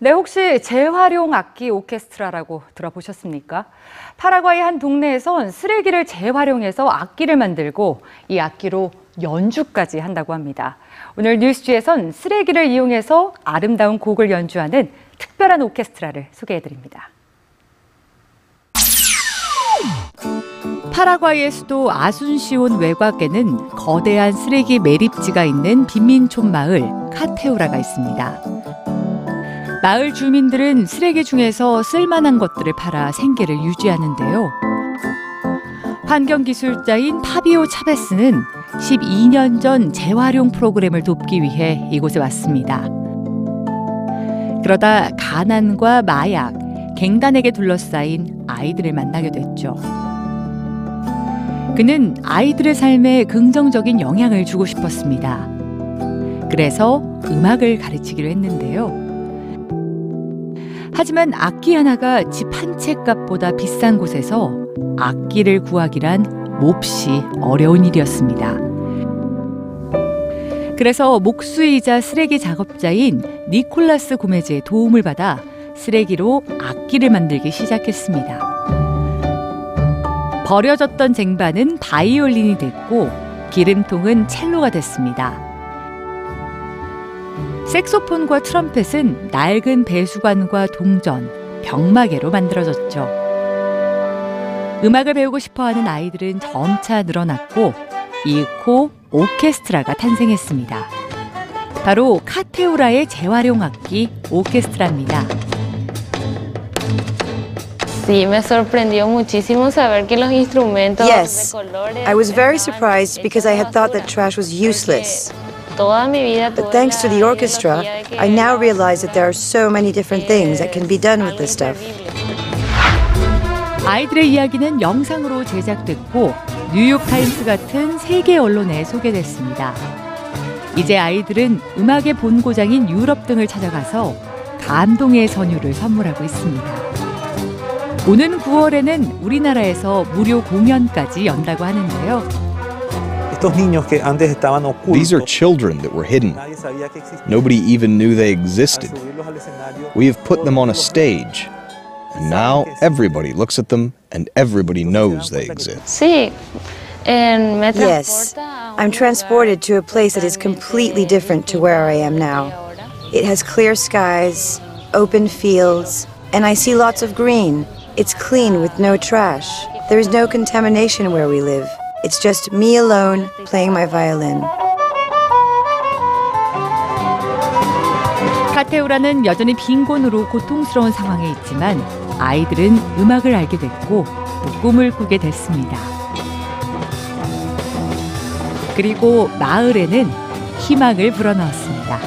네, 혹시 재활용 악기 오케스트라라고 들어보셨습니까? 파라과이 한 동네에선 쓰레기를 재활용해서 악기를 만들고 이 악기로 연주까지 한다고 합니다. 오늘 뉴스지에선 쓰레기를 이용해서 아름다운 곡을 연주하는 특별한 오케스트라를 소개해 드립니다. 파라과이의 수도 아순시온 외곽에는 거대한 쓰레기 매립지가 있는 빈민촌 마을 카테우라가 있습니다. 마을 주민들은 쓰레기 중에서 쓸만한 것들을 팔아 생계를 유지하는데요. 환경기술자인 파비오 차베스는 12년 전 재활용 프로그램을 돕기 위해 이곳에 왔습니다. 그러다 가난과 마약, 갱단에게 둘러싸인 아이들을 만나게 됐죠. 그는 아이들의 삶에 긍정적인 영향을 주고 싶었습니다. 그래서 음악을 가르치기로 했는데요. 하지만 악기 하나가 집 한 채 값보다 비싼 곳에서 악기를 구하기란 몹시 어려운 일이었습니다. 그래서 목수이자 쓰레기 작업자인 니콜라스 고메즈의 도움을 받아 쓰레기로 악기를 만들기 시작했습니다. 버려졌던 쟁반은 바이올린이 됐고 기름통은 첼로가 됐습니다. 색소폰과 트럼펫은 낡은 배수관과 동전, 병마개로 만들어졌죠. 음악을 배우고 싶어 하는 아이들은 점차 늘어났고 이윽고 오케스트라가 탄생했습니다. 바로 카테우라의 재활용 악기 오케스트라입니다. Sí, me sorprendió muchísimo saber que los instrumentos Yes. de colores. I was very surprised because I had thought that trash was useless. But thanks to the orchestra, I now realize that there are so many different things that can be done with this stuff. 아이들의 이야기는 영상으로 제작됐고 뉴욕타임스 같은 세계 언론에 소개됐습니다. 이제 아이들은 음악의 본고장인 유럽 등을 찾아가서 감동의 선율을 선물하고 있습니다. 오는 9월에는 우리나라에서 무료 공연까지 연다고 하는데요. Estos niños que antes estaban ocultos. These are children that were hidden. Nadie sabía que existían. Nobody even knew they existed. subirlos al escenario, We have put them on a stage, and now everybody looks at them and everybody knows they exist. Sí, en, me Yes, transporta a un I'm transported to a place that is completely different to where I am now. It has clear skies, open fields, and I see lots of green. It's clean with no trash. There is no contamination where we live. It's just me alone playing my violin. 카테우라는 여전히 빈곤으로 고통스러운 상황에 있지만 아이들은 음악을 알게 됐고 또 꿈을 꾸게 됐습니다. 그리고 마을에는 희망을 불어넣었습니다.